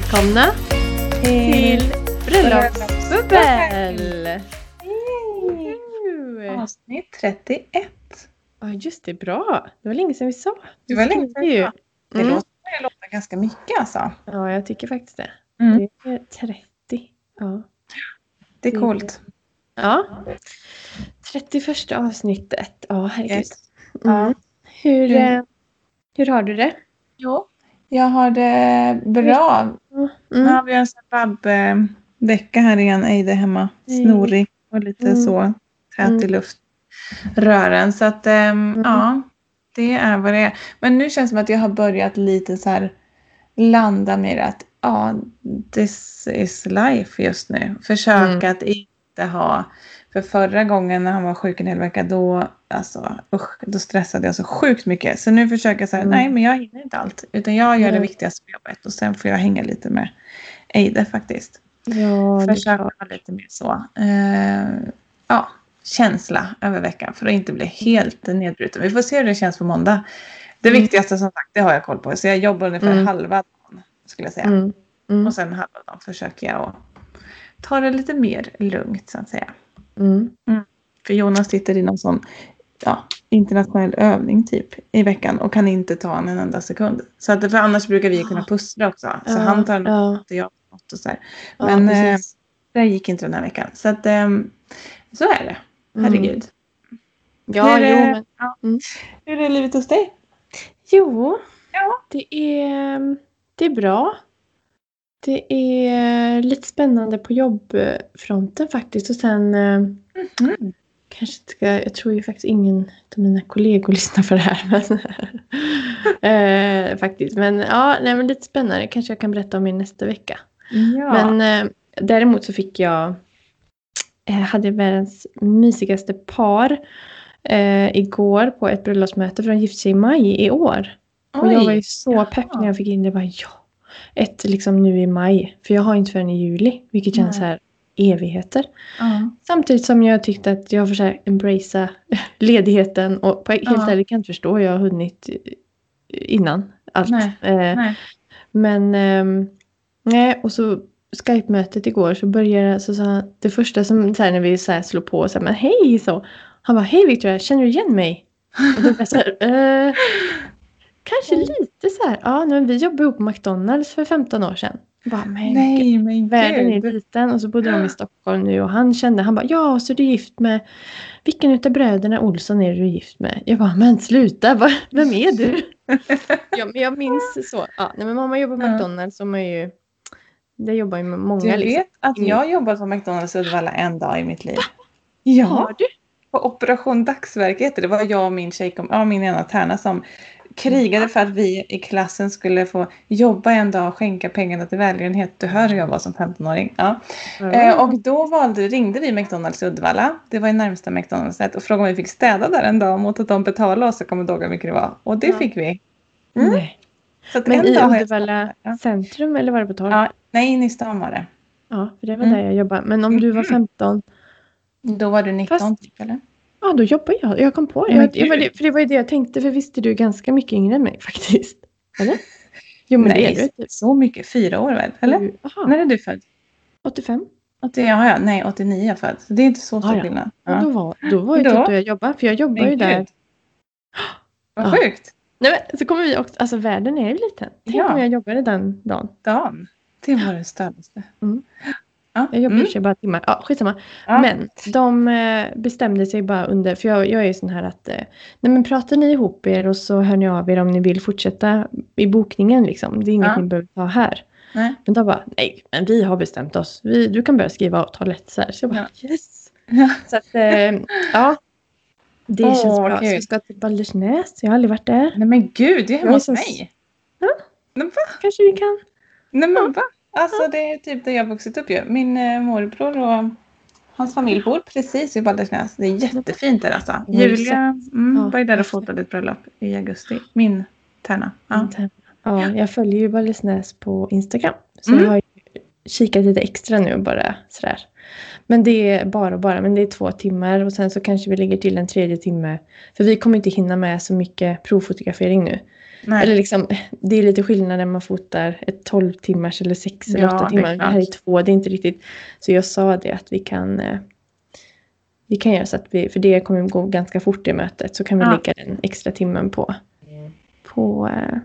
Välkomna till Bröllopsbubbel! Avsnitt 31. Ja just det, bra. Det var länge sedan vi sa. Det var länge sedan vi sa. Det Mm. låter, det låter ganska mycket alltså. Ja, jag tycker faktiskt det. Mm. Det är 30. Ja. Det är coolt. ja. 31 avsnittet. Ja, herregud. Yes. Mm. Ja. Hur, Mm. eh, hur har du det? Jo. Jag har det bra. Nu Mm. har vi en Zimbabwe-vecka här igen. Eide hemma. Mm. Snorig och lite Mm. så tät i Mm. luftrören. Så att ehm, Mm. ja, det är vad det är. Men nu känns det som att jag har börjat lite så här landa med att ja, this is life just nu. Försöka att inte ha för förra gången när han var sjuk en hel vecka då, alltså, usch, då stressade jag så sjukt mycket. Så nu försöker jag säga Mm. nej men jag hinner inte allt. Utan jag gör det Nej. viktigaste på jobbet och sen får jag hänga lite med Eide faktiskt. Ja, det Försöka lite mer så. Eh, ja, känsla över veckan för att inte bli helt nedbruten. Vi får se hur det känns på måndag. Det Mm. viktigaste som sagt, det har jag koll på. Så jag jobbar ungefär Mm. halva dagen skulle jag säga. Mm. Mm. Och sen halva dagen försöker jag att ta det lite mer lugnt så att säga. Mm. För Jonas sitter i någon sån ja, internationell övning typ i veckan och kan inte ta en enda sekund. Så att, för annars brukar vi kunna pussla också. Så Ja, han tar ja. något och jag något och så här. Ja, Men eh, precis. det gick inte den här veckan. Så att ehm, så är det. Herregud. Ja, Hur är jo, det- men, ja. Mm. Hur är livet hos dig? jo Ja. det, är, det är bra. Det är lite spännande på jobbfronten faktiskt. Och sen eh, Mhm. kanske inte ska, jag tror ju faktiskt ingen av mina kollegor lyssnar för det här. Men, eh, faktiskt. Men ja, nej, men lite spännande. Kanske jag kan berätta om i nästa vecka. Ja. Men eh, däremot så fick jag, eh, hade världens mysigaste par eh, igår på ett bröllopsmöte för de gifte sig i maj i år. Och jag var ju så pepp när jag fick in det. Bara, ja, ett liksom nu i maj. För jag har inte förrän i juli. Vilket känns Nej. här evigheter. Ja. Samtidigt som jag tyckte att jag får här embracea ledigheten. Och på, helt Ja. ärligt kan jag inte förstå. Jag har hunnit innan allt. Nej, Eh, Nej. men ehm, nej, och så Skype-mötet igår så började så sa det första som så här, när vi så här slår på så här, men hej så. Han bara hej Victoria, känner du igen mig? Och då blev jag så här, eh, kanske lite så här, ja men vi jobbade ihop på McDonalds för 15 år sedan. Bara, men Nej, men Världen är liten och så bodde de i Stockholm nu och han kände, han bara ja så du är gift med vilken utav bröderna Olsson är du gift med? Jag bara men sluta, va? vem är du? ja, men jag minns så, ja, nej, men man jobbar på. McDonalds så är ju, det jobbar ju många Du liksom. vet att Mm. jag jobbat på McDonalds i Uddevalla en dag i mitt liv? Har Ja, du? på Operation Dagsverke hette det. Det var jag och min tjejkompis, ja, min ena tärna som krigade för att vi i klassen skulle få jobba en dag och skänka pengarna till välgörenhet. Du hör hur jag var som 15-åring. Ja. Eh, och då valde, ringde vi McDonalds i Uddevalla. Det var i närmsta McDonalds och frågade om vi fick städa där en dag mot att de betalade oss. Jag kommer inte ihåg hur mycket det var. Och det Ja. fick vi. Så att Men en i jag Uddevalla stått där, ja. centrum eller var det på torget? Ja, nej, inne i stan var det. Ja, för det var Mm. där jag jobbade. Men om du var 15, Då var du 19 Fast- typ, eller? Ja då jobbar jag. Jag kom på det. Jag, jag, det. För det var ju det jag tänkte, för visst är du ganska mycket yngre än mig faktiskt? Eller? Jo men det är nej, du typ. så mycket. Fyra år väl? Eller? Aha, När är du född? 85? 80, ja, ja, nej, 89 är jag född. Så det är inte så stor ja. skillnad. Ja. Då var, då var ju Då? typ då jag jobbade. För jag jobbar ju där. Vad Ja. sjukt. Nej men så kommer vi också, alltså världen är ju liten. Tänk Ja. om jag jobbade den dagen. Dan. Det var det största. Mm. Ja. Jag jobbar i mm. sig bara timmar. Ja, skitsamma. Ja. Men de eh, bestämde sig bara under, för jag, jag är ju sån här att, eh, nej men pratar ni ihop er och så hör ni av er om ni vill fortsätta i bokningen liksom. Det är inget Ja. ni behöver ta här. Nej. Men de bara, nej men vi har bestämt oss. Vi, du kan börja skriva avtalet så här. Så jag bara, yes. Ja. Så att, eh, ja. Det Åh, känns bra. Så kul. vi ska till Baldersnäs. Jag har aldrig varit där. Nej men gud, det är Jag hemma hos så- mig. Ja. Kanske vi kan. Nej men va? Alltså det är typ där jag har vuxit upp ju. Min eh, morbror och hans familj bor precis vid Baldersnäs. Det är jättefint där alltså. Julia mm, Ja, var ju där och fotade ett bröllop i augusti. Min tärna. Ja. Ja. ja, jag följer ju Baldersnäs på Instagram. Så Mm. jag har ju kikat lite extra nu bara sådär. Men det är bara och bara, men det är två timmar och sen så kanske vi lägger till en tredje timme. För vi kommer inte hinna med så mycket provfotografering nu. Nej. Eller liksom, det är lite skillnad när man fotar ett 12 timmars eller 6 eller Ja, 8 det är timmar. Det, klart. här är två, det är inte riktigt. Så jag sa det att vi kan eh, vi kan göra så att vi, för det kommer gå ganska fort i mötet, så kan vi Ja. lägga den extra timmen på, på eh,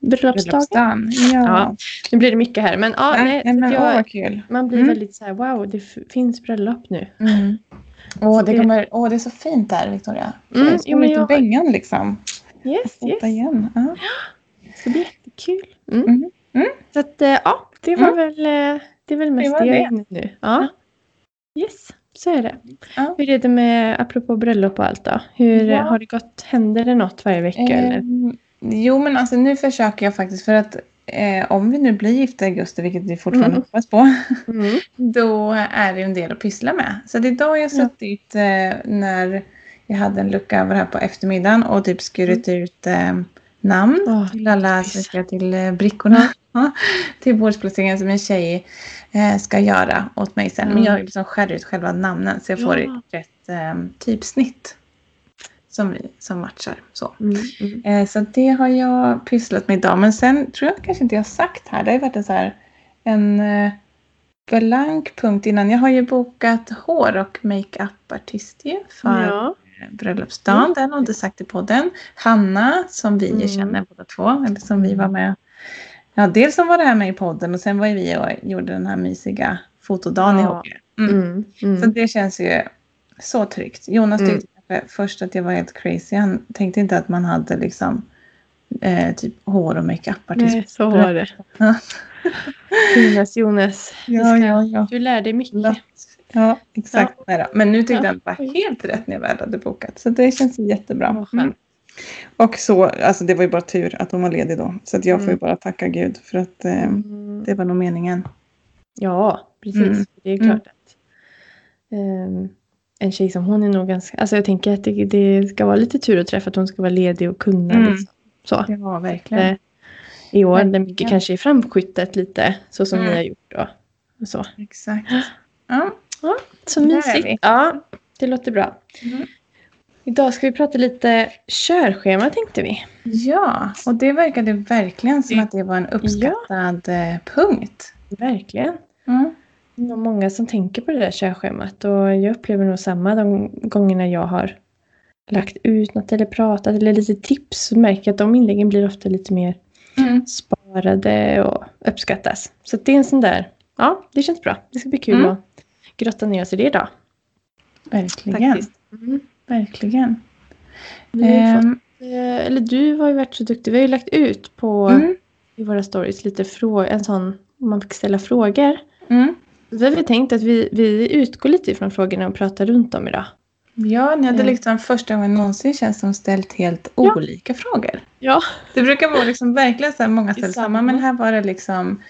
bröllopsdagen. Ja. Ja. Nu blir det mycket här, men ja, Nej, nej, men åh jag, kul. man blir Mm. väldigt så här, wow, det finns bröllop nu. Mm. Åh, det, det- kommer, åh, det är så fint där, Victoria. Mm, jo, men jag- bängen liksom. Yes, yes. Igen. Ja. Det ska bli jättekul. Mm. Mm. Mm. Så att, eh, ja, det var Mm. väl, eh, det är väl mest det jag är det. nu. Ja. Yes, så är det. Ja. Hur är det med, apropå bröllop och allt då? Hur, Ja. Har det gått, händer det något varje vecka eller? Ehm, jo, men alltså nu försöker jag faktiskt för att eh, om vi nu blir gifta i augusti, vilket vi fortfarande Mm. hoppas på, Mm. då är det ju en del att pyssla med. Så det är idag jag har Ja. suttit eh, när jag hade en lucka över här på eftermiddagen och typ skurit ut eh, namn Åh, till alla ska till eh, brickorna. till bordsplaceringen som en tjej eh, ska göra åt mig sen. Men Mm. jag liksom skär ut själva namnen så jag får Ja. rätt eh, typsnitt som, vi, som matchar. Så. Mm. Mm. Eh, så det har jag pysslat med idag. Men sen tror jag kanske inte jag har sagt här. Det har varit en så här en eh, blank punkt innan. Jag har ju bokat hår och makeup-artist ju för Ja. Bröllopsdagen. Den har inte sagt i podden. Hanna som vi Mm. känner båda två. Eller som vi var med. Ja, dels som var det här med i podden och sen var vi och gjorde den här mysiga fotodagen Ja. ihop. Mm. Mm. Mm. Så det känns ju så tryggt. Jonas Mm. tyckte först att jag var helt crazy. Han tänkte inte att man hade liksom eh, typ hår och makeup-artist. Nej, så var det. Jonas, Jonas. Ja, ska- ja, ja. Du lär dig mycket. Lätt. Ja, exakt. Då. Men nu tyckte Ja. det var helt rätt när jag väl hade bokat. Så det känns jättebra. Mm. Och så, alltså det var ju bara tur att hon var ledig då. Så att jag får ju Mm. bara tacka Gud för att eh, Mm. det var nog meningen. Ja, precis. Mm. Det är Mm. klart att ehm, en tjej som hon är nog ganska... Alltså jag tänker att det, det ska vara lite tur att träffa att hon ska vara ledig och kunna. Mm. Liksom. Så. Ja, verkligen. Eh, I år, där mycket Verkligen. kanske är framskjutet lite, så som Mm. ni har gjort då. Och Så, Exakt. Ja. Så Där är mysigt. Ja, det låter bra. Mm. Idag ska vi prata lite körschema tänkte vi. ja, och det verkade verkligen som att det var en uppskattad eh, punkt. Verkligen. Mm. Det är många som tänker på det där körschemat och jag upplever nog samma de gångerna jag har lagt ut något eller pratat eller lite tips så märker jag att de inläggen blir ofta lite mer Mm. sparade och uppskattas. Så det är en sån där, ja det känns bra. Det ska bli kul Mm. att grotta ner oss i det idag. Verkligen. Faktiskt. Mm. Verkligen. Fått, Ehm, eh, eller du har ju varit så duktig. Vi har ju lagt ut på mm. i våra stories lite frågor, en sån om man fick ställa frågor. Mm. Så har vi tänkt att vi, vi utgår lite ifrån frågorna och pratar runt dem idag. Ja, ni hade Mm. liksom första gången någonsin känns som ställt helt Ja. olika frågor. Ja. Det brukar vara liksom verkligen så här många samma, samma. men här var det liksom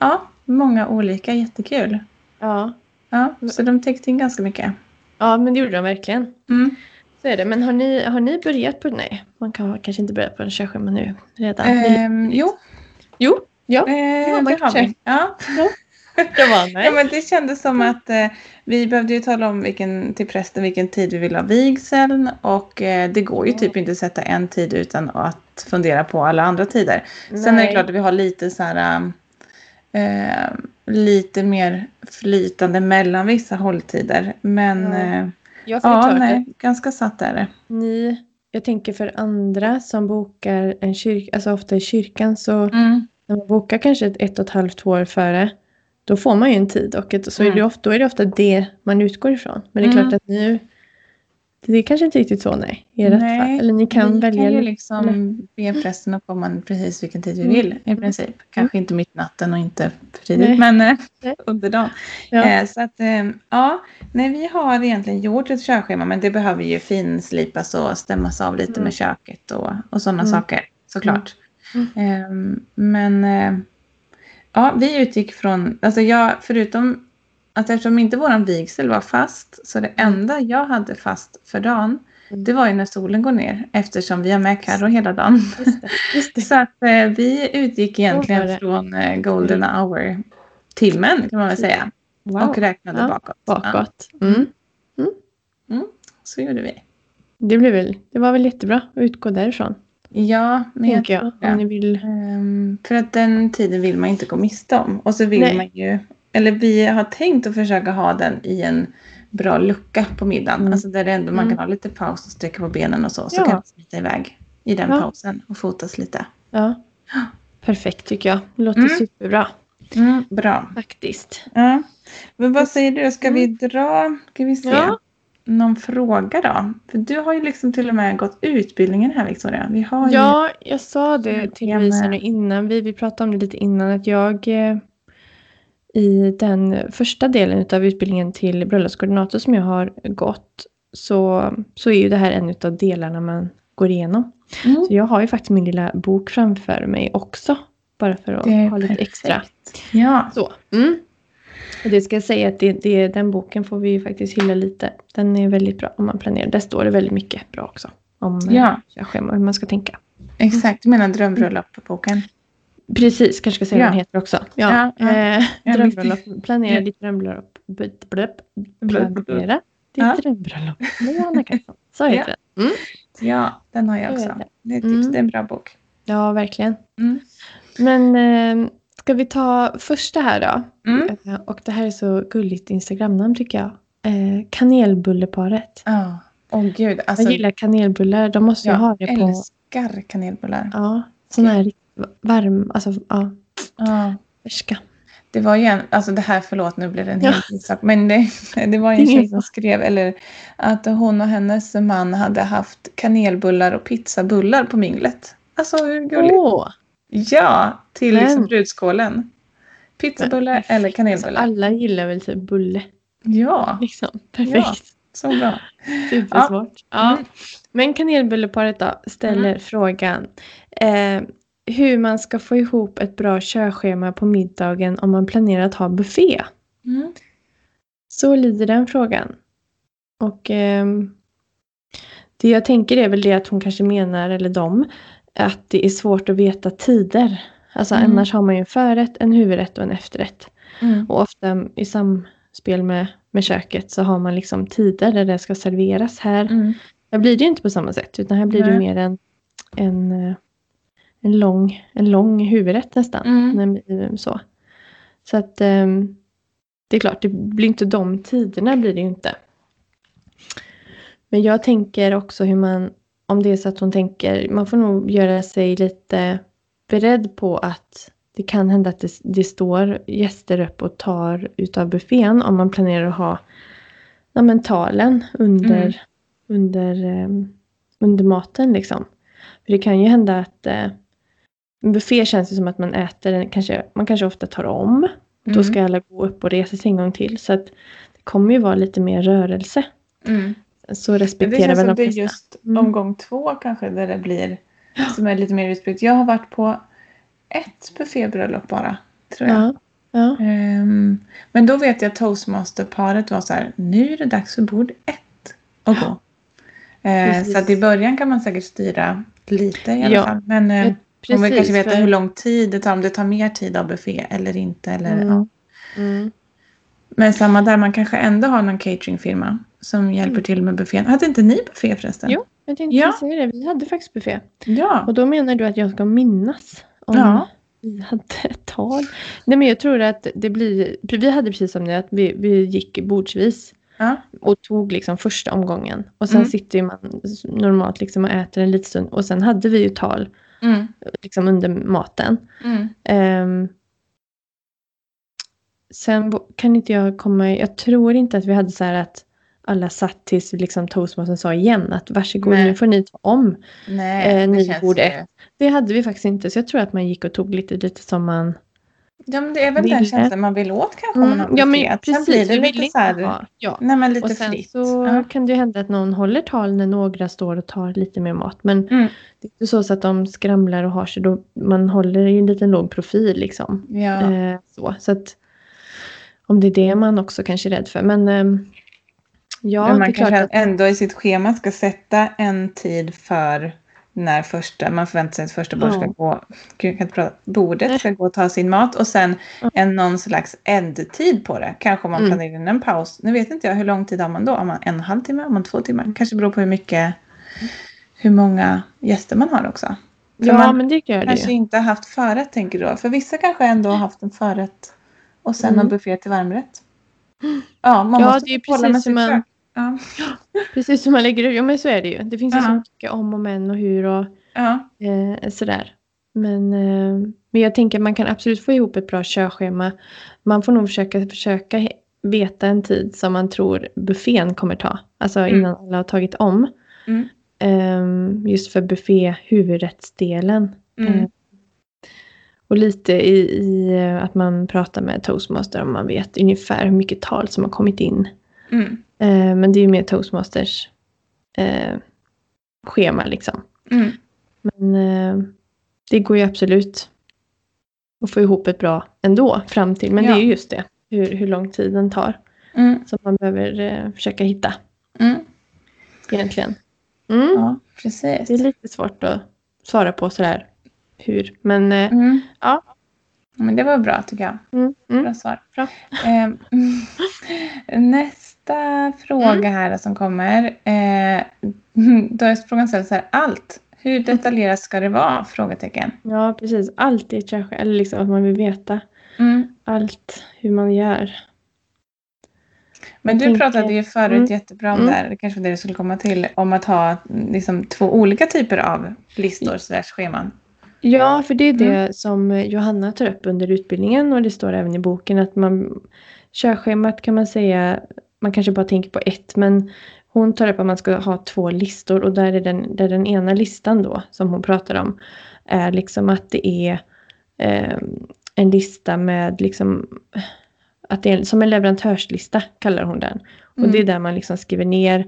ja, många olika, jättekul. Ja. Ja, så de täckte in ganska mycket. ja, men det gjorde de verkligen. Mm. Så är det. Men har ni, har ni börjat på, nej, man kan kanske inte börjat på en körschema nu redan. Det Ehm, jo, jo, ja. eh, Ja, man det har vi. Ja. Jag var Ja, men det kändes som att eh, vi behövde ju tala om vilken, till prästen vilken tid vi vill ha vigseln och eh, det går ju typ inte att sätta en tid utan att fundera på alla andra tider. Sen är det Nej. klart att vi har lite så här eh, lite mer flytande mellan vissa hålltider. Men Ja. eh, Ja, nej, ganska satt är det. ni, jag tänker för andra som bokar en kyrka, alltså ofta i kyrkan så Mm. när man bokar kanske ett, ett och ett halvt år före då får man ju en tid och ett, så är det Mm. ofta, då är det ofta det man utgår ifrån. Men det är Mm. klart att nu det är kanske inte riktigt så nej, i ert Nej, fall. Eller ni kan vi välja kan ju liksom be prästen att komma precis vilken tid vi Mm. vill i princip. Kanske inte mitt natten och inte för tidigt Nej. men eh, Nej. under dagen. Ja. Eh, så att eh, ja, nej, vi har egentligen gjort ett körschema men det behöver ju finslipas och stämmas av lite Mm. med köket och, och sådana Mm. saker såklart. Mm. Eh, men ja, vi utgick från, alltså jag förutom att eftersom inte våran vigsel var fast så det enda jag hade fast för dagen Mm. det var ju när solen går ner eftersom vi har med Carro hela dagen. Just det, just det. Så att eh, vi utgick egentligen från eh, golden hour timmen kan man väl säga. Wow. Och räknade Ja, bakåt. Bakåt. Mm. så gjorde vi. Det, blev väl, det var väl jättebra att utgå därifrån. Ja, men jag tänker jag. det. Om ni vill. Ehm, för att den tiden vill man inte gå miste om. Och så vill Nej. man ju, eller vi har tänkt att försöka ha den i en bra lucka på middagen. Mm. Alltså där det ändå man Mm. kan ha lite paus och sträcka på benen och så. Så Ja. kan man smita iväg i den Ja. pausen och fotas lite. Ja. Perfekt tycker jag. Det låter Mm. superbra Mm, bra. faktiskt. Ja. Men vad säger du, ska vi dra, ska vi se, Mm. Ja. någon fråga då? För du har ju liksom till och med gått utbildningen här Victoria. Vi har ju, Ja, jag sa det Mm, till med. nu innan. Vi, vi pratade om det lite innan. Att jag eh, i den första delen av utbildningen till bröllopskoordinator som jag har gått så, så är ju det här en av delarna man går igenom. Mm. Så jag har ju faktiskt min lilla bok framför mig också. Bara för att ha lite perfekt. extra. Ja. Så. Mm. Och det ska jag säga att det, det, den boken får vi ju faktiskt hylla lite. Den är väldigt bra om man planerar. Där står det väldigt mycket bra också. Om Ja. och hur man ska tänka. Exakt, du menar drömbröllop-boken? Precis, kanske ska säga Ja. vad den heter också. Ja, Ja. Eh, drömbröllop. Planera ditt drömbröllop. Blöp, blöp. Planera ditt drömbröllop. Med Anna Karlsson. Så heter den. Mm. Ja, den har jag Jag också. det. Är tips, Mm. det är en bra bok. Ja, verkligen. Mm. Men eh, ska vi ta första här då? Mm. Eh, Och det här är så gulligt Instagramnamn tycker jag. Eh, kanelbulleparet. Ja. Åh gud, alltså jag gillar kanelbullar. De måste ju jag ha det på älskar kanelbullar. ja, sådana här riktigt varm, alltså ja, Ja. färska. Det var ju en, alltså det här, förlåt nu blir det en Ja. ny sak, men det, det var ju en tjej som skrev eller, att hon och hennes man hade haft kanelbullar och pizzabullar på minglet. Alltså hur gulligt? Åh! Ja, till liksom brudskålen. Pizzabullar eller kanelbullar. alla gillar väl typ bulle. Ja, Liksom. Perfekt. så bra. Supersvårt. Ja. Mm. Men kanelbulleparet då ställer frågan eh, hur man ska få ihop ett bra körschema på middagen om man planerar att ha buffé. Mm. Så lyder den frågan. Och ehm, det jag tänker är väl det att hon kanske menar, eller de, att det är svårt att veta tider. Alltså Mm. annars har man ju en förrätt, en huvudrätt och en efterrätt. Mm. Och ofta i samspel med, med köket så har man liksom tider där det ska serveras. Här, Mm. här blir det ju inte på samma sätt utan här blir det Nej. mer en, en, eh, en, lång, en lång huvudrätt nästan. Mm. Så, så att ehm, det är klart, det blir inte de tiderna blir det ju inte. Men jag tänker också hur man, om det är så att hon tänker, man får nog göra sig lite beredd på att det kan hända att det, det står gäster upp och tar utav buffén om man planerar att ha ja, men talen under, Mm. under, ehm, under maten. Liksom. För det kan ju hända att eh, buffé känns det som att man äter, den kanske, man kanske ofta tar om. Då Mm. ska alla gå upp och resa sig en gång till. Så att det kommer ju vara lite mer rörelse. Mm. Så respekterar väl de det är flesta. just Mm. omgång två kanske där det blir som är lite mer utspritt. Jag har varit på ett buffébröllop bara, tror jag. Ja, ja. Ehm, men då vet jag att toastmasterparet var så här, nu är det dags för bord ett att gå. Eh, Precis. så att i början kan man säkert styra lite i alla Ja, fall. Men eh, Ja, man vill kanske veta för- hur lång tid det tar, om det tar mer tid av buffé eller inte. Eller, Mm. ja. Mm. Men samma där, man kanske ändå har någon cateringfirma som hjälper Mm. till med buffén. Hade inte ni buffé förresten? Jo, jag tänkte Ja. säga det. Vi hade faktiskt buffé. Ja. Och då menar du att jag ska minnas om Ja. vi hade ett tal? Nej men jag tror att det blir, vi hade precis som det att vi, vi gick bordsvis ja. och tog liksom första omgången. Och sen Mm. sitter man normalt liksom och äter en liten stund. Och sen hade vi ju tal Mm. liksom under maten. Ehm, sen kan inte jag komma, jag tror inte att vi hade så här att alla satt tills liksom toastmastern sa igen att varsågod Nej. nu får ni ta om. Nej, Eh, det ni ju... ett. Det hade vi faktiskt inte så jag tror att man gick och tog lite lite som man Ja, men det är väl den känslan man vill åt kanske om man Mm, ja men precis. Sen blir det lite så här, Ja. nej men lite Och sen fritt. så Ja. kan det ju hända att någon håller tal när några står och tar lite mer mat. Men Mm. det är inte så, så att de skramlar och har sig. Då, man håller i en liten låg profil liksom. Ja. Eh, så, så att om det är det man också kanske är rädd för. Men ehm, ja, men det man är klart kanske att ändå i sitt schema ska sätta en tid för när första, man förväntar sig att första bordet ska gå, gud jag kan inte prata, bordet ska gå och ta sin mat och sen en någon slags ändtid på det. Kanske om man Mm. planerar in en paus. Nu vet inte jag hur lång tid har man då? Har man en och en halv timme? Har man två timmar? Kanske beror på hur mycket, hur många gäster man har också. För Ja, man men det gör det kanske inte har haft förrätt tänker du då. För vissa kanske ändå har haft en förrätt och sen Mm. en buffé till varmrätt. Ja, man Ja, måste det är kolla med precis som sitt man- kök. Ja. Precis som man lägger ut. Ja, men så är det ju. Det finns ju Ja. så mycket om och men och hur och Ja. eh, sådär. Men, eh, men jag tänker att man kan absolut få ihop ett bra körschema. Man får nog försöka, försöka veta en tid som man tror buffén kommer ta. Alltså Mm. innan alla har tagit om. Mm. Ehm, just för buffé huvudrättsdelen. Mm. Eh, Och lite i, i eh, att man pratar med toastmaster om man vet ungefär hur mycket tal som har kommit in. Mm. Eh, men det är ju mer toastmasters eh, schema liksom. Mm. Men eh, det går ju absolut att få ihop ett bra ändå fram till. Men det Ja. är ju just det, hur, hur lång tid den tar. Mm. Som man behöver eh, försöka hitta Mm. egentligen. Mm. Ja, precis. Det är lite svårt att svara på sådär hur. Men eh, Mm. ja. Men det var bra tycker jag. Mm, mm. Bra svar. Bra. Nästa fråga Mm. här som kommer. Eh, då är frågan ställd så här. Allt. Hur detaljerat ska det vara? Frågetecken. ja, precis. Allt är ett. Eller liksom att man vill veta Mm. allt hur man gör. Men du tänker- pratade ju förut Mm. jättebra om Mm. det här, det kanske det du skulle komma till, om att ha liksom, två olika typer av listor slash scheman. Ja, för det är det Mm. som Johanna tar upp under utbildningen och det står även i boken att man körschemat kan man säga, man kanske bara tänker på ett men hon tar upp att man ska ha två listor och där är den, där den ena listan då som hon pratar om är liksom att det är eh, en lista med liksom att det är som en leverantörslista kallar hon den. Och det är där man liksom skriver ner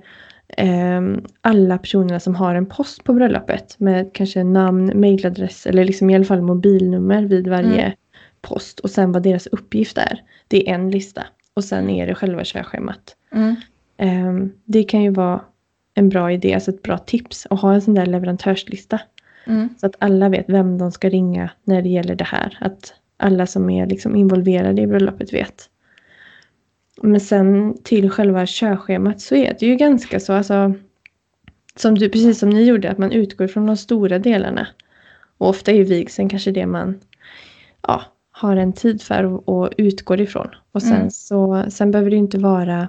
eh, alla personerna som har en post på bröllopet med kanske namn, mailadress eller liksom i alla fall mobilnummer vid varje Mm. post och sen vad deras uppgift är. Det är en lista och sen är det själva körschemat. Mm. Eh, det kan ju vara en bra idé, alltså ett bra tips att ha en sån där leverantörslista. Mm. Så att alla vet vem de ska ringa när det gäller det här. Att alla som är liksom involverade i bröllopet vet. Men sen till själva körschemat så är det ju ganska så, alltså, som du, precis som ni gjorde, att man utgår från de stora delarna. Och ofta är ju vigseln kanske det man ja, har en tid för och, och utgår ifrån. Och sen Mm. så sen behöver det inte vara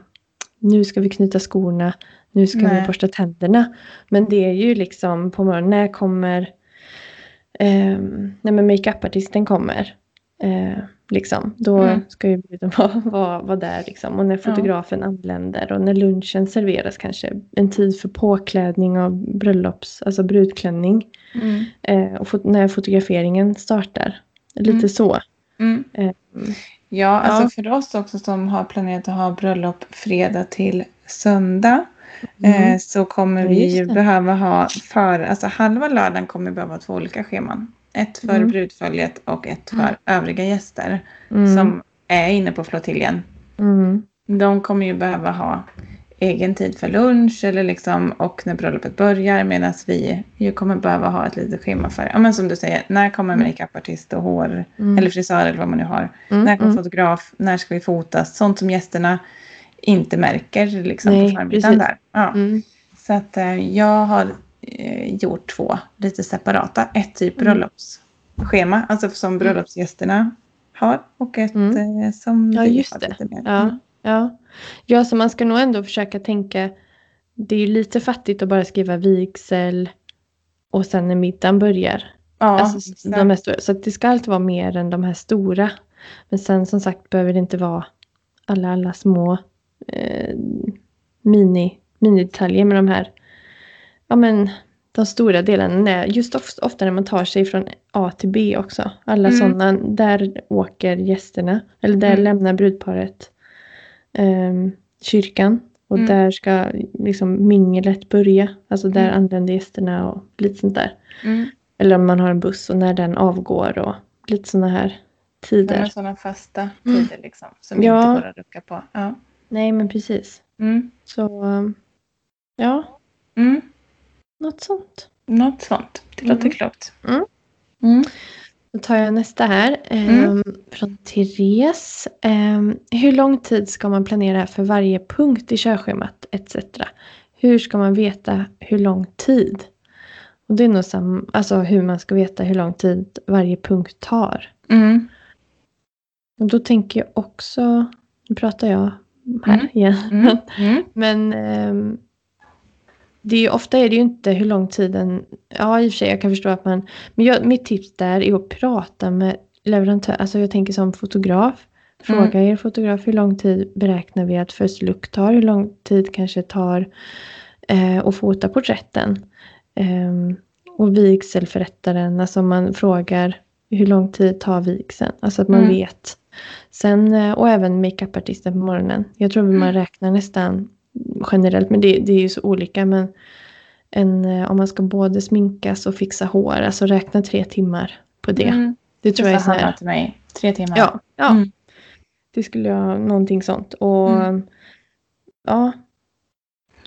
nu ska vi knyta skorna, nu ska Nej. vi borsta tänderna. Men det är ju liksom på morgonen, när kommer um, när makeupartisten kommer. Eh, liksom, då Mm. ska ju bruden vara, vara, vara där liksom. Och när fotografen anländer och när lunchen serveras kanske. En tid för påklädning av bröllops, alltså brudklänning. Mm. Eh, och fot- när fotograferingen startar. Lite Mm. så. Mm. Eh, Ja, alltså Ja. för oss också som har planerat att ha bröllop fredag till söndag mm. eh, så kommer Ja, vi behöva ha för, alltså halva lördagen kommer vi behöva ha två olika scheman. Ett för Mm. brudföljet och ett för Mm. övriga gäster mm. som är inne på flottiljen. mm. De kommer ju behöva ha egen tid för lunch eller liksom, och när bröllopet börjar medan vi ju kommer behöva ha ett litet schema för, ja men som du säger, när kommer Mm. makeupartist och hår Mm. eller frisör eller vad man nu har. Mm, När kommer mm. fotograf? När ska vi fotas? Sånt som gästerna inte märker liksom, Nej, på förmiddagen precis. där. Ja. Mm. Så att eh, jag har eh, gjort två lite separata. Ett typ Mm. bröllopsschema, alltså som bröllopsgästerna har och ett eh, som Ja, vi har lite mer. Ja, ja. Ja, så man ska nog ändå försöka tänka. Det är ju lite fattigt att bara skriva vigsel och sen när middagen börjar. Ja, alltså, de stora. Så det ska alltid vara mer än de här stora. Men sen som sagt behöver det inte vara alla, alla små eh, mini, minidetaljer med de här. Ja men de stora delarna. Just ofta, ofta när man tar sig från A till B också. Alla Mm. sådana. Där åker gästerna. Eller där Mm. lämnar brudparet ehm, kyrkan. Och Mm. där ska liksom minglet börja. Alltså där Mm. anländer gästerna och lite sånt där. Mm. Eller om man har en buss och när den avgår och lite sådana här tider. Med sådana fasta Mm. tider liksom. Som Ja. inte går att rucka på. Ja. Nej men precis. Mm. Så um, ja, Mm. något sånt. Något sånt. Det låter Mm. klokt. Mm. Mm. Då tar jag nästa här. Mm. ehm, Från Therese. Ehm, hur lång tid ska man planera för varje punkt i körschemat etc. Hur ska man veta hur lång tid? Och det är nog sam- alltså hur man ska veta hur lång tid varje punkt tar. Mm. Och då tänker jag också, nu pratar jag här Mm. igen. Mm. Mm. Men ehm, det är ofta är det ju inte hur lång tiden... Ja, i och för sig, jag kan förstå att man... Men jag, mitt tips där är att prata med leverantör. Alltså jag tänker som fotograf. Fråga er fotograf hur lång tid beräknar vi att first look tar? Hur lång tid kanske tar eh, att fota porträtten? Ehm, och vigselförrättaren, alltså man frågar hur lång tid tar vigseln? Alltså att man Mm. vet. Sen, eh, och även makeupartisten på morgonen. Jag tror man räknar nästan generellt, men det, det är ju så olika. Men en, eh, om man ska både sminkas och fixa hår, alltså räkna tre timmar på det. Mm. Det tror jag är så här. till mig. Tre timmar. Ja, ja. Mm. det skulle jag, någonting sånt. Och Mm. ja.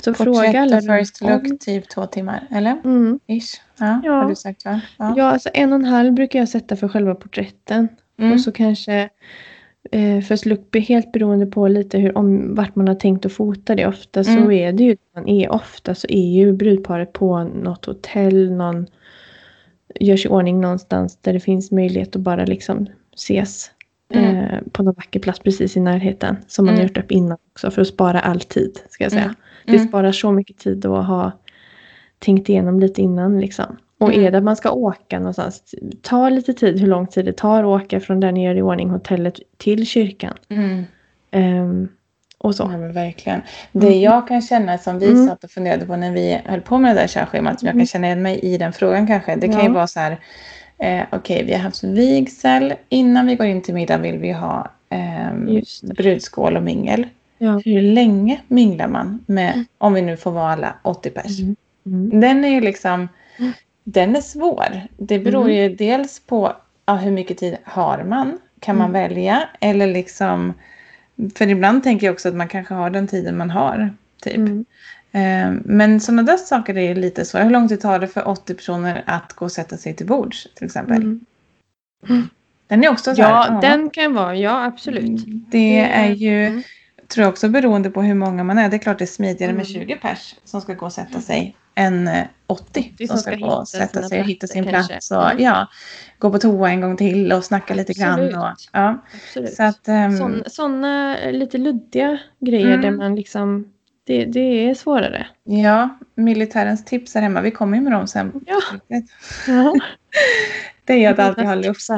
Så Porträtt fråga alla och first runt om. look typ två timmar. Eller? Mm. Ish. Ja, Ja. har du sagt va? Ja. alltså en och en halv brukar jag sätta för själva porträtten. Mm. Och så kanske first look blir helt beroende på lite hur, om, vart man har tänkt att fota det. Ofta så Mm. är det ju, man är, ofta så är ju brudparet på något hotell, någon görs i ordning någonstans där det finns möjlighet att bara liksom ses Mm. eh, på någon vacker plats precis i närheten. Som man Mm. har gjort upp innan också för att spara all tid. Ska jag säga. Mm. Det Mm. sparar så mycket tid att ha tänkt igenom lite innan. Liksom. Och Mm. är det att man ska åka någonstans, ta lite tid hur lång tid det tar att åka från där ni gör i ordning hotellet till kyrkan. Mm. Ehm, och så. Ja, men verkligen. Det Mm. jag kan känna som vi Mm. satt och funderade på när vi höll på med det där körschemat, som jag kan Mm. känna igen mig i den frågan kanske. Det kan ju Ja. vara så här, eh, okej vi har haft vigsel, innan vi går in till middag vill vi ha det. brudskål och mingel. Ja. Hur länge minglar man med, om vi nu får vara alla 80 pers? Mm. Mm. Den är ju liksom, Mm. Den är svår. Det beror Mm. ju dels på ja, hur mycket tid har man? Kan man Mm. välja? Eller liksom, för ibland tänker jag också att man kanske har den tiden man har. Typ. Mm. Eh, Men sådana där saker är lite svåra. Hur lång tid tar det för 80 personer att gå och sätta sig till bords till exempel? Mm. Den är också så här, Ja, ja, den kan vara, ja absolut. Det är ju, Mm. Tror jag också beroende på hur många man är. Det är klart det är smidigare med Mm. 20 pers som ska gå och sätta sig än eh, 80 som som ska ska gå och sätta sig och hitta sin kanske. plats. Och, Mm. ja, gå på toa en gång till och snacka lite grann. Absolut. Och, ja. absolut. Så att, ehm, Sån, såna lite luddiga grejer Mm. där man liksom, det, det är svårare. ja, militärens tips här hemma. Vi kommer ju med dem sen. Ja. Det är att alltid ha luft,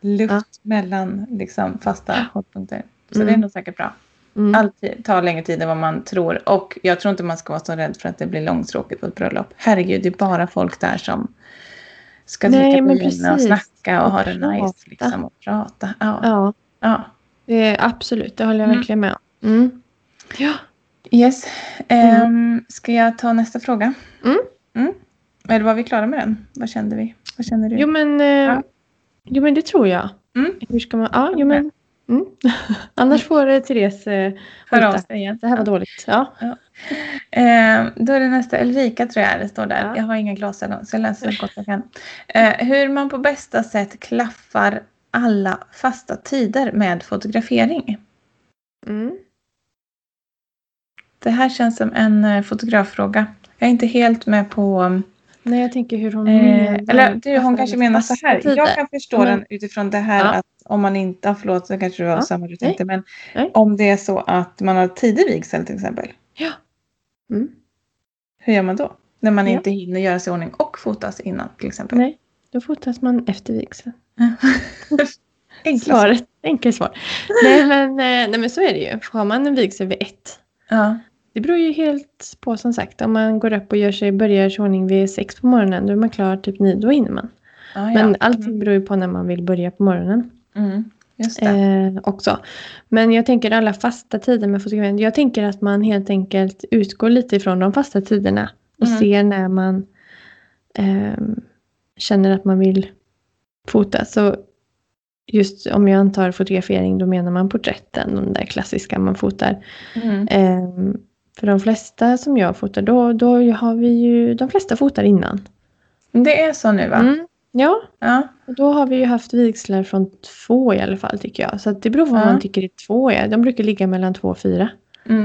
luft Ja. mellan liksom, fasta hållpunkter. Så Mm. det är nog säkert bra. Mm. Allt tar längre tid än vad man tror. Och jag tror inte man ska vara så rädd för att det blir långtråkigt på ett bröllop. Herregud, det är bara folk där som ska dricka vin och snacka och, Och ha det nice liksom, och prata. Ja. Ja. Ja, det är absolut, det håller jag Mm. verkligen med om. Mm. Ja. Yes. Ehm, ska jag ta nästa fråga? Mm. Mm. Eller var vi klara med den? Vad kände vi? Vad känner du? Jo men, eh, Ja. jo men det tror jag. Mm. Hur ska man, ja jo men. Mm. Annars får eh, Therese eh, Hör av sig igen. Det här var dåligt. Ja. Eh, då är det nästa Ulrika tror jag det står där. Ja. Jag har inga glasögon så jag läser så gott jag kan. Eh, hur man på bästa sätt klaffar alla fasta tider med fotografering. Mm. Det här känns som en eh, fotograffråga. Jag är inte helt med på... Nej jag tänker hur hon Eh, eller du, hon kanske menar så här. Jag kan förstå Men- den utifrån det här Ja. att om man inte... Förlåt, så kanske det var Ja. samma du tänkte. Men Nej. om det är så att man har tidig vigsel till exempel. Ja. Mm. Hur gör man då? När man Ja. inte hinner göra sig i ordning och fotas innan till exempel. Nej, då fotas man efter vigseln. Enkla Svaret, enkelt svar. nej, men, eh, nej men så är det ju. Har man en vigsel vid ett. Ja. Det beror ju helt på som sagt. Om man går upp och gör sig, börjar sig ordning vid sex på morgonen. Då är man klar typ nio, då hinner man. Ja, Men ja. allting beror ju på när man vill börja på morgonen. Mm. Eh, också. Men jag tänker alla fasta tider med fotografering. Jag tänker att man helt enkelt utgår lite ifrån de fasta tiderna. Och Mm. ser när man ehm, känner att man vill fota. Så just om jag antar fotografering då menar man porträtten. De där klassiska man fotar. Mm. Ehm, för de flesta som jag fotar då, då har vi ju, de flesta fotar innan. Det är så nu va? Mm. Ja, Ja. och då har vi ju haft vigslar från två i alla fall tycker jag. Så det beror på vad Ja. man tycker är två är. De brukar ligga mellan två och fyra. Mm.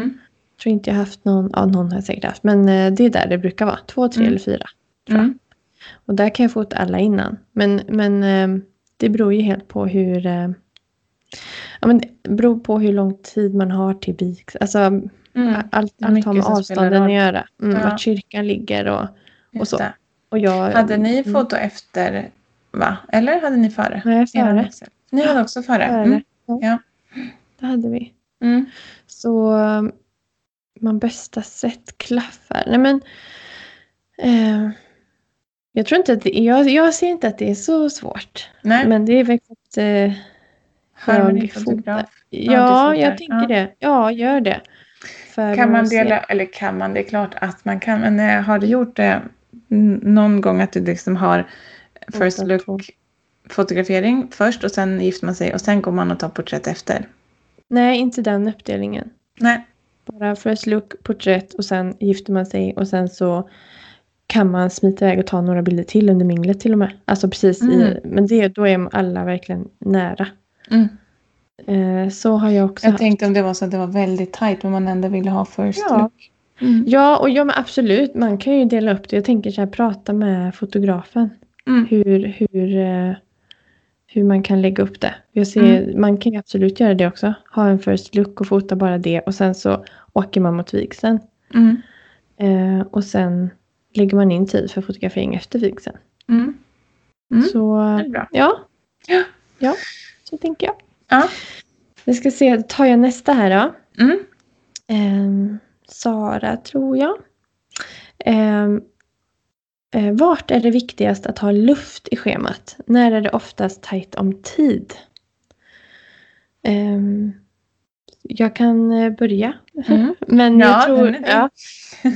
Jag tror inte jag haft någon, ja någon har jag säkert haft. Men eh, det är där det brukar vara. Två, tre Mm. eller fyra. Tror jag. Mm. Och där kan jag få ut alla innan. Men, men eh, det beror ju helt på hur... Eh, ja, men det beror på hur lång tid man har till vigs. Alltså Mm. allt, allt har med avstånden att göra. Mm, Ja. Vart kyrkan ligger och, och så. det. Och jag... Hade ni Mm. foto efter va? Eller hade ni före? Nej, före. Ni hade också före? Före. Mm. Ja. Ja. Det hade vi. Mm. Så eh, man bästa sätt klaffar. Nej men. Eh, jag tror inte att det, jag, jag ser inte att det är så svårt. Nej, Men det är väl att eh, harmonifotograf. Ja, du jag fotar. tänker Ja. det. Ja, gör det. För Kan man dela, eller kan man, det är klart att man kan, men eh, har du gjort det n- någon gång att du liksom har first look fotografering först och sen gifter man sig och sen går man och tar porträtt efter? Nej, inte den uppdelningen. Nej. Bara first look, porträtt och sen gifter man sig och sen så kan man smita iväg och ta några bilder till under minglet till och med. Alltså precis i, Mm. men det, då är alla verkligen nära. Mm. Eh, så har jag också Jag haft. tänkte om det var så att det var väldigt tajt men man ändå ville ha first Ja. look. Mm. Ja, och ja men absolut. Man kan ju dela upp det. Jag tänker så här, prata med fotografen. Mm. Hur, hur, eh, hur man kan lägga upp det. Jag ser, Mm. Man kan ju absolut göra det också. Ha en first look och fota bara det. Och sen så åker man mot vigseln. Mm. Eh, och sen lägger man in tid för fotografering efter vigseln. Mm. Så ja. Ja. Ja, så tänker jag. Ja. Vi ska se, tar jag nästa här då. Mm. Sara tror jag. Ehm, eh, vart är det viktigast att ha luft i schemat? När är det oftast tajt om tid? Ehm, jag kan eh, börja. Mm. Men jag Ja, tror, den är din. ja,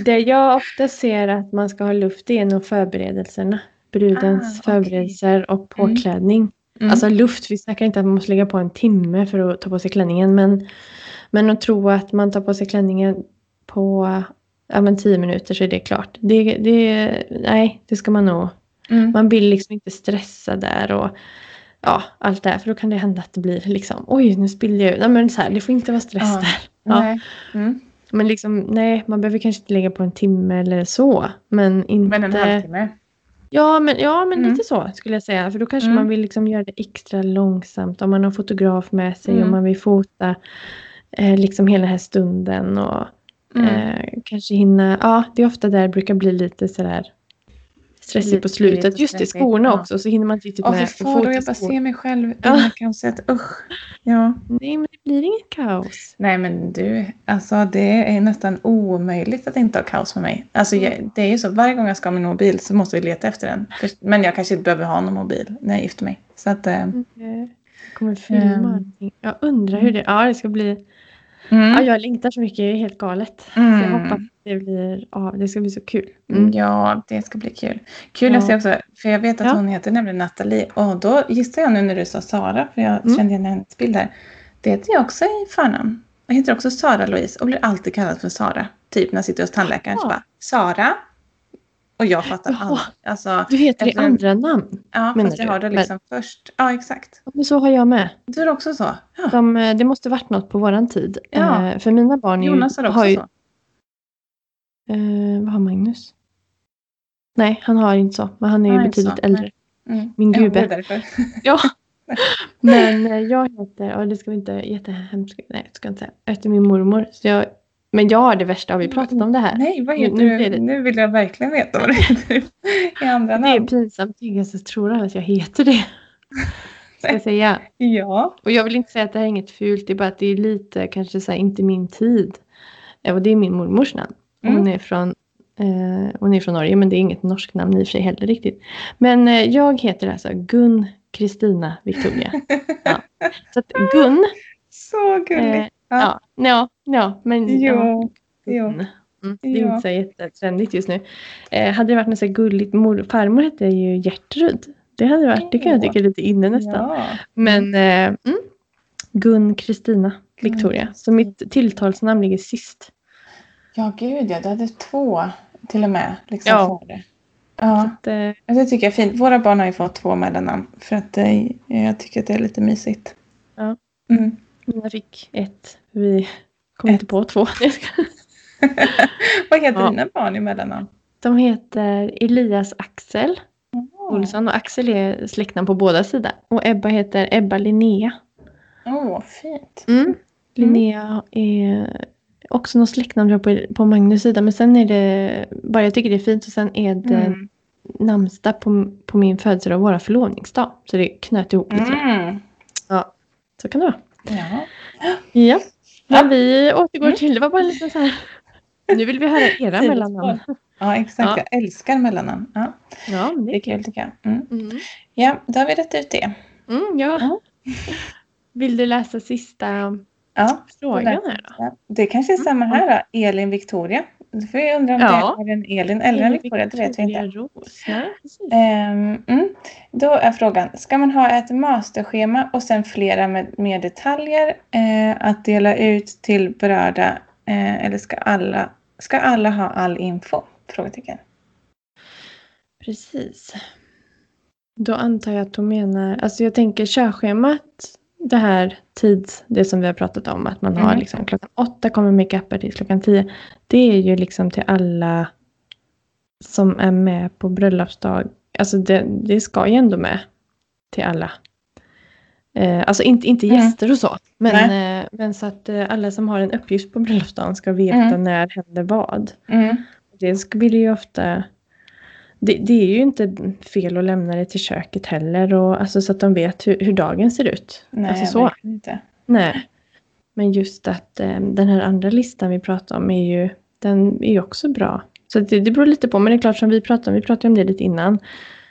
det jag ofta ser att man ska ha luft det är nog förberedelserna. Brudens Ah, förberedelser och Mm. påklädning. Mm. Alltså luft, vi snackar inte att man måste lägga på en timme för att ta på sig klänningen. Men, men att tro att man tar på sig klänningen på ja, men tio minuter så är det klart. Det, det, nej, det ska man nog. Mm. Man vill liksom inte stressa där och ja, allt det här. För då kan det hända att det blir liksom oj, nu spillde jag ut. Nej, men så här, det får inte vara stress Ja. där. Ja. Mm. Men liksom, nej, man behöver kanske inte lägga på en timme eller så. Men inte... Men en halvtimme. Ja, men, ja, men Mm. lite så skulle jag säga. För då kanske Mm. man vill liksom göra det extra långsamt. Om man har fotograf med sig Mm. och man vill fota eh, liksom hela den här stunden. Och Mm. eh, kanske hinna... Ja, det är ofta där det brukar bli lite sådär stressigt på slutet. Just det, skorna ja. också. Så hinner man inte riktigt Åh med fy att fan, då jag bara ser mig själv i Ja. kaoset. Usch. Ja. Nej, men det blir inget kaos. Nej men du, alltså det är nästan omöjligt att inte ha kaos med mig. Alltså jag, det är ju så, varje gång jag ska ha min mobil så måste vi leta efter den. Men jag kanske inte behöver ha någon mobil när jag gifter mig. Så att, eh, Eh, Jag kommer filma allting. Jag undrar hur det... Ja, det ska bli... mm, Ja, jag längtar så mycket. Det är helt galet. Så Mm. jag hoppas att det blir... Ja, det ska bli så kul. Mm. Ja, det ska bli kul. Kul Ja. att se också, för jag vet att Ja. hon heter nämligen Nathalie. Och då gissar jag nu när du sa Sara, för jag Mm. kände igen hennes bild där. Det heter jag också i förnamn. Jag heter också Sara Louise och blir alltid kallad för Sara. Typ när jag sitter hos tandläkaren så Ja. bara Sara. Och jag fattar Jaha. Alltså, Du heter i Efter- andra namn. ja, fast jag har det liksom först. Ja, exakt. Men så har jag med. Du är också så? Ja. De, eh, det måste varit något på våran tid. Ja. Eh, för mina barn är ju, Jonas har också har ju... så. Eh, vad har Magnus? Nej, han har inte så. Men han är ju betydligt så, äldre. Mm. Min Ja, gubbe. därför. Ja. Men eh, jag heter, och det ska vi inte jättehemskt, nej jag ska inte säga, efter min mormor. Så jag, men jag har det värsta, har vi pratat om det här? Nej, vad Nu- heter nu det- Nu vill jag verkligen veta vad du heter i andra Det är namn. pinsamt, jag så tror alla att jag heter det. Ska jag säga. Ja. Och jag vill inte säga att det här är inget fult, det är bara att det är lite kanske så här, inte min tid. Eh, Och det är min mormors namn. Hon, Mm. är från, eh, hon är från Norge men det är inget norskt namn i och för sig heller riktigt. Men eh, jag heter alltså Gun Kristina Victoria. Ja. Så att Gun, Så gulligt. eh, ja, ja, ja, men Jo, ja, jo. Gun. Mm, det är Ja. inte så jättetrendigt just nu. Eh, hade det varit något så gulligt, mor, farmor hette ju Gertrud. Det hade varit, det kan jag tycka är lite inne nästan. Ja. Men eh, mm, Gun Kristina Victoria. Så mitt tilltalsnamn ligger sist. ja, gud ja. Du hade två till och med. Liksom Ja. före. Ja, Att, eh, det tycker jag är fint. Våra barn har ju fått två mellannamn för att eh, jag tycker att det är lite mysigt. Ja. Mm. Mina fick ett. Vi kom Ett. inte på två. Vad heter Ja. dina barn i mellannamn? De heter Elias Axel Olsson och Axel är släktnamn på båda sidor. Och Ebba heter Ebba Linnea. Åh, oh, fint. Mm. Linnea är också något släktnamn jag, på, på Magnus sida. Men sen är det, bara jag tycker det är fint och sen är det Mm. namnsdag på, på min födelsedag och våra förlovningsdag. Så det knöt ihop lite. Mm. Så kan det vara. Ja. Ja. Men vi återgår Mm. till, det var bara lite så här. Nu vill vi höra era mellannamn. ja, exakt. Ja. Jag älskar mellannamn. Ja, Ja, det det är kul. tycker jag. Mm. Mm. Ja, då har vi rätt ut det. Mm, ja. Ja. Vill du läsa sista Ja, frågan här då? Det kanske är samma här då. Elin Victoria. Då får jag undra om Ja. det är en Elin eller en Victoria. Det vet vi inte. Ros. Precis. Ehm, mm. Då är frågan, ska man ha ett masterschema och sen flera med mer detaljer eh, att dela ut till berörda eh, eller ska alla, ska alla ha all info? Frågetecken. Precis. Då antar jag att hon menar, alltså jag tänker körschemat, det här tids, det som vi har pratat om, att man har Mm. liksom klockan åtta kommer makeup till klockan tio. Det är ju liksom till alla som är med på bröllopsdag. Alltså det, det ska ju ändå med till alla. Eh, alltså inte, inte Mm. gäster och så, men, eh, men så att eh, alla som har en uppgift på bröllopsdagen ska veta Mm. när händer vad. Mm. Det vill ju ofta... Det, det är ju inte fel att lämna det till köket heller. Och, alltså, så att de vet hur, hur dagen ser ut. Nej, alltså så. inte. Nej. Men just att eh, den här andra listan vi pratar om är ju, den är ju också bra. Så det, det beror lite på. Men det är klart som vi pratade om, vi pratade om det lite innan.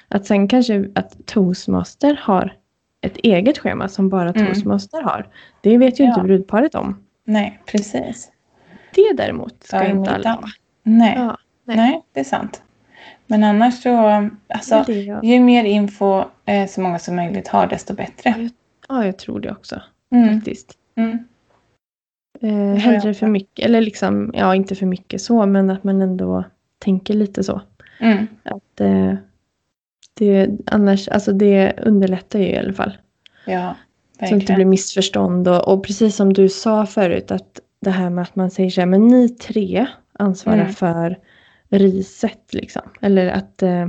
Att sen kanske att toastmaster har ett eget schema som bara Mm. toastmaster har. Det vet ju inte Ja. brudparet om. Nej, precis. Det däremot ska Däremot inte alla inte. ha. Nej. Ja, nej. nej. det är sant. Men annars så, alltså, jag- ju mer info eh, så många som möjligt har, desto bättre. Ja, jag tror det också Mm. faktiskt. Mm. Eh, hellre för mycket, eller liksom, ja inte för mycket så, men att man ändå tänker lite så. Mm. Att eh, det, annars, alltså det underlättar ju i alla fall. Ja, Så att det inte verkligen. blir missförstånd och, och precis som du sa förut att det här med att man säger så här, men ni tre ansvarar Mm. för riset liksom. Eller att, eh,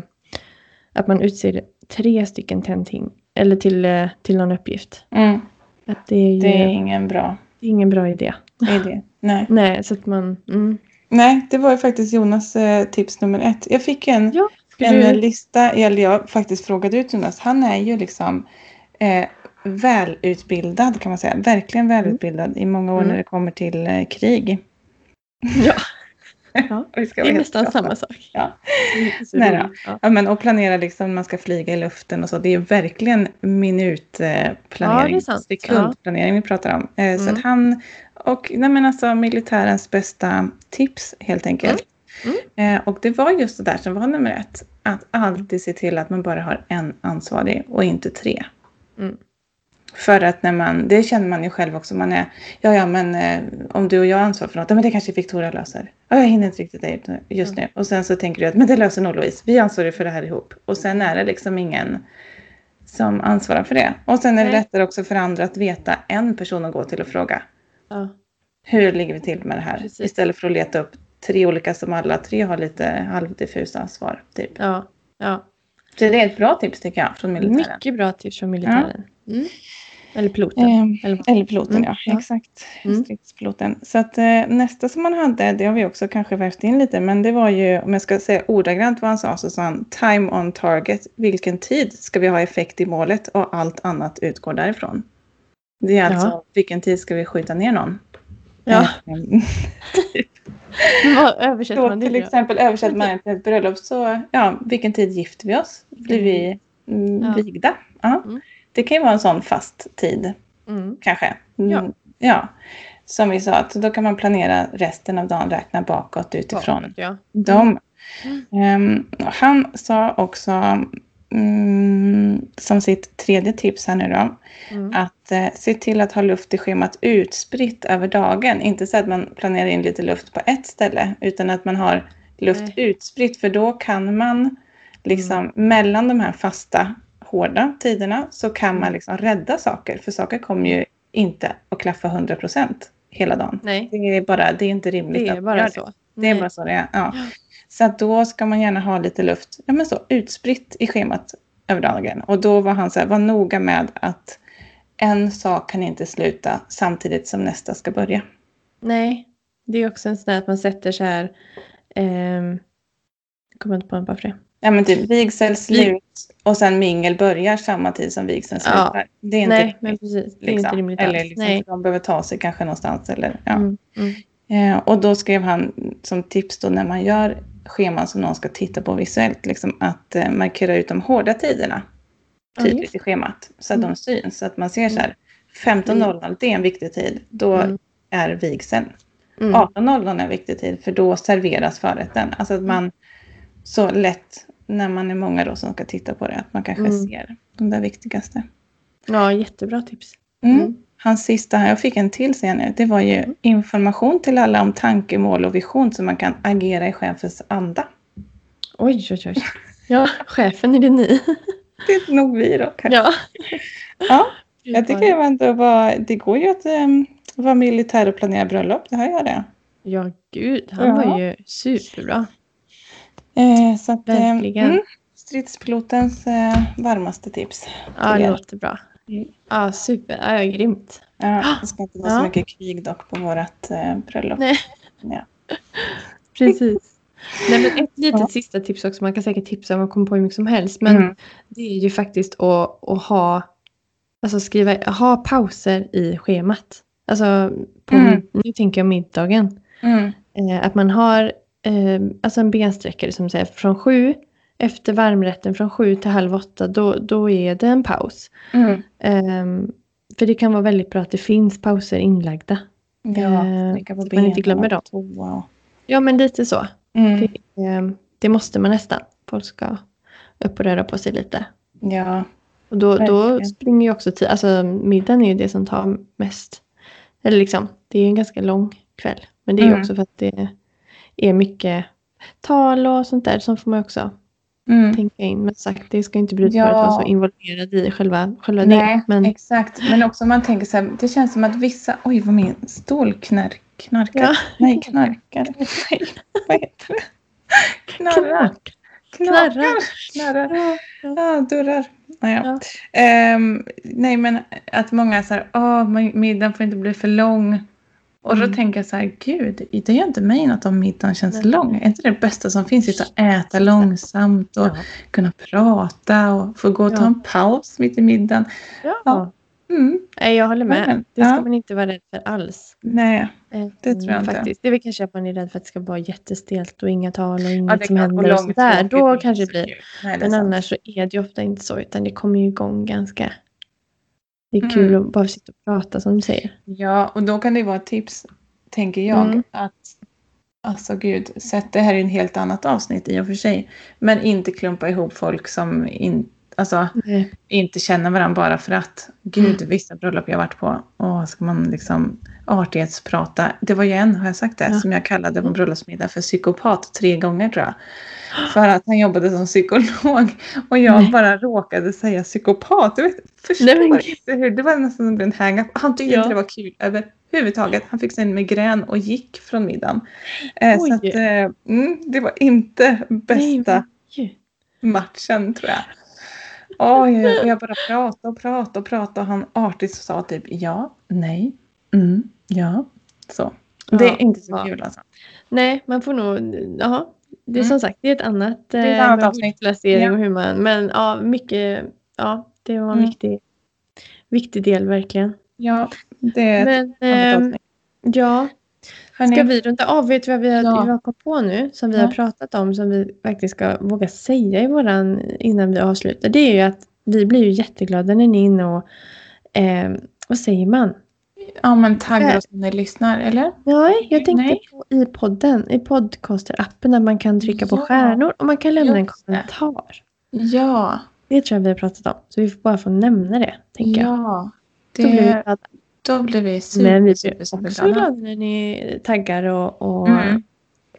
att man utser tre stycken till en ting, eller till, eh, till någon uppgift. Mm. Att det är ju Det är ingen bra det är ingen bra idé. idé. Nej. Nej, så att man... Mm. Nej, det var ju faktiskt Jonas eh, tips nummer ett. Jag fick en, Ja, en du- lista, eller jag faktiskt frågade ut Jonas. Han är ju liksom eh, välutbildad kan man säga. Verkligen välutbildad i många år Mm. när det kommer till eh, krig. Ja. Ja, det är nästan prata. samma sak. Ja. Nej roligt. Ja. Ja, men och planera liksom, man ska flyga i luften och så. Det är verkligen minutplanering, Ja, det sekundplanering vi pratar om. Eh, Så Mm. att han, och nej men alltså militärens bästa tips helt enkelt. Mm. Eh, och det var just det där som var nummer ett. Att alltid se till att man bara har en ansvarig och inte tre. Mm. För att när man, det känner man ju själv också, man är, ja ja men eh, om du och jag har ansvar för något, ja men det kanske Victoria löser. Ja, jag hinner inte riktigt det just nu. Och sen så tänker du att men det löser nog Louise, vi ansvarar för det här ihop. Och sen är det liksom ingen som ansvarar för det. Och sen är det Nej. lättare också för andra att veta en person att gå till och fråga. Ja. Hur ligger vi till med det här? Precis. Istället för att leta upp tre olika som alla tre har lite halvdiffusa svar. Typ. Ja. ja. Så det är ett bra tips tycker jag från militären. Mycket bra tips från militären. Mm. Eller piloten. Ehm, Eller, Eller piloten, Mm, ja. ja. Exakt. Mm. Stridspiloten. Så att eh, nästa som han hade, det har vi också kanske vävt in lite, men det var ju, om jag ska säga ordagrant vad han sa, så sa han time on target. Vilken tid ska vi ha effekt i målet och allt annat utgår därifrån. Det är Ja. alltså, vilken tid ska vi skjuta ner någon? Ja. Eh, Vad översätter Så man det till exempel översätter man till ett bröllop så, ja, vilken tid gifter vi oss? Blir vi mm, Ja. vigda? Ja. Mm. Det kan ju vara en sån fast tid Mm. kanske. Mm, Ja. ja. Som vi sa, att då kan man planera resten av dagen, räkna bakåt utifrån Bakåt, Ja. dem. Mm. Ehm, han sa också mm, som sitt tredje tips här nu då, Mm. att eh, se till att ha luft i schemat utspritt över dagen. Inte så att man planerar in lite luft på ett ställe, utan att man har luft Nej. utspritt, för då kan man liksom mellan de här fasta hårda tiderna så kan man liksom rädda saker. För saker kommer ju inte att klaffa 100% hela dagen. Nej, Det är, bara, det är inte rimligt det är bara så. Det är bara så det är. Ja. Så då ska man gärna ha lite luft ja, men så, utspritt i schemat över dagen. Och då var han så här, var noga med att en sak kan inte sluta samtidigt som nästa ska börja. Nej, det är också en sån där att man sätter så här... ehm, jag kommer inte på en varför det. Ja men typ vigsel slut och sen mingel börjar samma tid som vigseln Ja. slutar. Det är inte Nej, men precis. Det är liksom. inte rimligt Eller liksom, Nej. de behöver ta sig kanske någonstans. Eller, ja. Mm, mm. Eh, och då skrev han som tips då när man gör scheman som någon ska titta på visuellt, liksom att eh, markera ut de hårda tiderna Ja, tydligt just i schemat. Så att Mm. de syns. Så att man ser så här, 15.00 det är en viktig tid. Då Mm. är vigseln. Mm. 18.00 är en viktig tid för då serveras förrätten. Alltså att man så lätt när man är många då som ska titta på det att man kanske Mm. ser de där viktigaste. Ja, jättebra tips. Mm. Mm. Hans sista här, jag fick en till sen nu, det var ju information till alla om tankemål och vision så man kan agera i chefens anda. Oj, oj, oj. Ja, chefen är det ni. Det är nog vi då kanske. Ja. Ja, jag tycker jag ändå var, det går ju att um, vara militär och planera bröllop, det har jag det. Ja, gud. Han Ja. var ju superbra. Eh, så att, eh, Verkligen. mm, stridspilotens eh, varmaste tips. Ja, det er. låter bra. Mm. Ja, super. Ja, grymt. Ja, det ska inte vara så Ja. mycket krig dock på vårt eh, bröllop. Nej. Ja. Precis. Nej, men ett litet Ja. sista tips också. Man kan säkert tipsa om att komma på hur mycket som helst. Men Mm. det är ju faktiskt att, att ha, alltså skriva, ha pauser i schemat. Alltså, på, Mm. nu tänker jag middagen. Mm. Eh, att man har eh, alltså en bensträckare som säger från sju, efter varmrätten från sju till halv åtta, då, då är det en paus. Mm. Ehm, för det kan vara väldigt bra att det finns pauser inlagda. Ja, Eh, så man inte glömmer och toa. Ja, men lite så. Mm. Det, ehm, det måste man nästan. Folk ska upp och röra på sig lite. Ja, Och då, då springer ju också tid. Alltså middagen är ju det som tar mest. Eller liksom, det är en ganska lång kväll. Men det är ju Mm. också för att det är mycket tal och sånt där. Som får man också mm. tänka in. Men sagt, det ska inte brudparet Ja. vara så involverad i själva, själva Nej, det. Men exakt. Men också man tänker så här, det känns som att vissa, oj vad min stol knark, knarkar. Ja. Nej, knarkar. Vad heter det? Knarrar. Knarrar. Knarrar. Knarrar. Ja, dörrar. Ja. Ehm, nej, men att många säger åh, middagen får inte bli för lång. Och då Mm. tänker jag så här, gud, det gör inte mig något om middagen känns Nej. lång. Är inte det bästa som finns? Och äta långsamt och Ja. kunna prata och få gå och ta Ja. en paus mitt i middagen. Ja. Ja. Mm, Nej, jag håller med. Det ska Ja. man inte vara rädd för alls. nej, Eh, Det tror jag inte. faktiskt. Det är väl kanske att man är rädd för att det ska vara jättestelt och inga tal och ja, inget det är som händer och sånt där. långtråkigt Då kanske det blir. Nej, det Men sant. annars så är det ju ofta inte så utan det kommer ju igång ganska. Det är Mm. kul att bara sitta och prata som du säger. Ja, och då kan det vara ett tips, tänker jag, Mm. att Alltså gud, sätt det här i en helt annat avsnitt i och för sig. Men inte klumpa ihop folk som in, alltså, Nej. inte känner varandra bara för att. Gud, vissa bröllop jag varit på. Åh, ska man liksom artighetsprata. Det var ju en, har jag sagt det, Ja. som jag kallade på bröllopsmiddag för psykopat tre gånger tror jag. För att han jobbade som psykolog. Och jag Nej. bara råkade säga psykopat. Du vet, förstår Nej, men inte hur. Det var nästan som en hang-up. Han tyckte Ja. inte det var kul överhuvudtaget. Han fick sig en migrän och gick från middagen. Eh, så att, eh, mm, det var inte bästa Nej, matchen tror jag. Oj, och jag bara pratade och pratade och pratade och han artigt sa typ ja, nej, mm, ja. Så. Det är Ja, inte så ja. kul alltså. Nej, man får nog, ja. Det är Mm. som sagt, det är ett annat, är ett eh, annat avsnitt. ordplacering Ja. och hur man, men ja, mycket, ja, det var en Mm. viktig, viktig del verkligen. Ja, det är ett Men, annat ehm, avsnitt. ja, Hörni, Ska vi runda av? Vet du vad vi har, Ja. kommit på nu? Som vi Ja. har pratat om, som vi faktiskt ska våga säga i våran, innan vi avslutar. Det är ju att vi blir ju jätteglada när ni är inne och, eh, vad säger man? ja men tagga oss när ni lyssnar, eller? Nej, jag tänkte Nej. på i podden, i podcaster-appen där man kan trycka på Ja. stjärnor och man kan lämna en det. kommentar. Ja, Det tror jag vi har pratat om. Så vi får bara få nämna det, tänker jag. ja. Blir vi Det, glada. Då blir vi super, Men vi blir också glada. när ni taggar och, och Mm.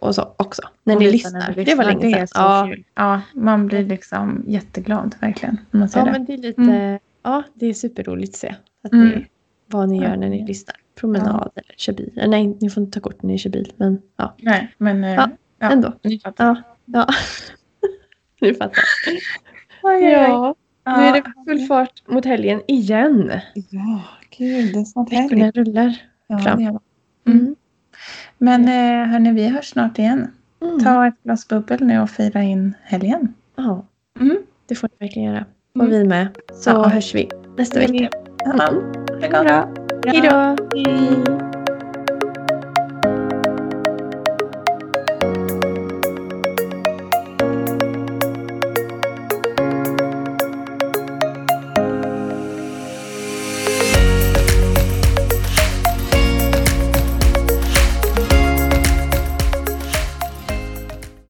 och så också. När Och ni lyssnar. Det var länge Det är sedan. Ja, kul. Ja, man blir liksom jätteglad verkligen. När man ser ja, det. men det är lite... Mm. Ja, det är superroligt att se. Att Mm. ni, vad ni gör när ni Ja. lyssnar. Promenad eller kör bil. Eh, Nej, ni får inte ta kort när ni kör bil. Men ja, Nej, men eh, Ja, ja, ändå. Ni fattar. Ja, ja. ni fattar. Oj, oj. Ja, Ja. Nu är det full fart mot helgen igen. Ja, gud, det är snart Veckorna helg. rullar Ja, fram. är det. Mm. Men eh, hörni, vi hörs snart igen. Mm. Ta ett glas bubbel nu och fira in helgen. Ja, Mm. det får ni verkligen göra. Mm. Och vi med. Så Ja. hörs vi nästa vecka. Ja, ha det gott. Hej då! Hej.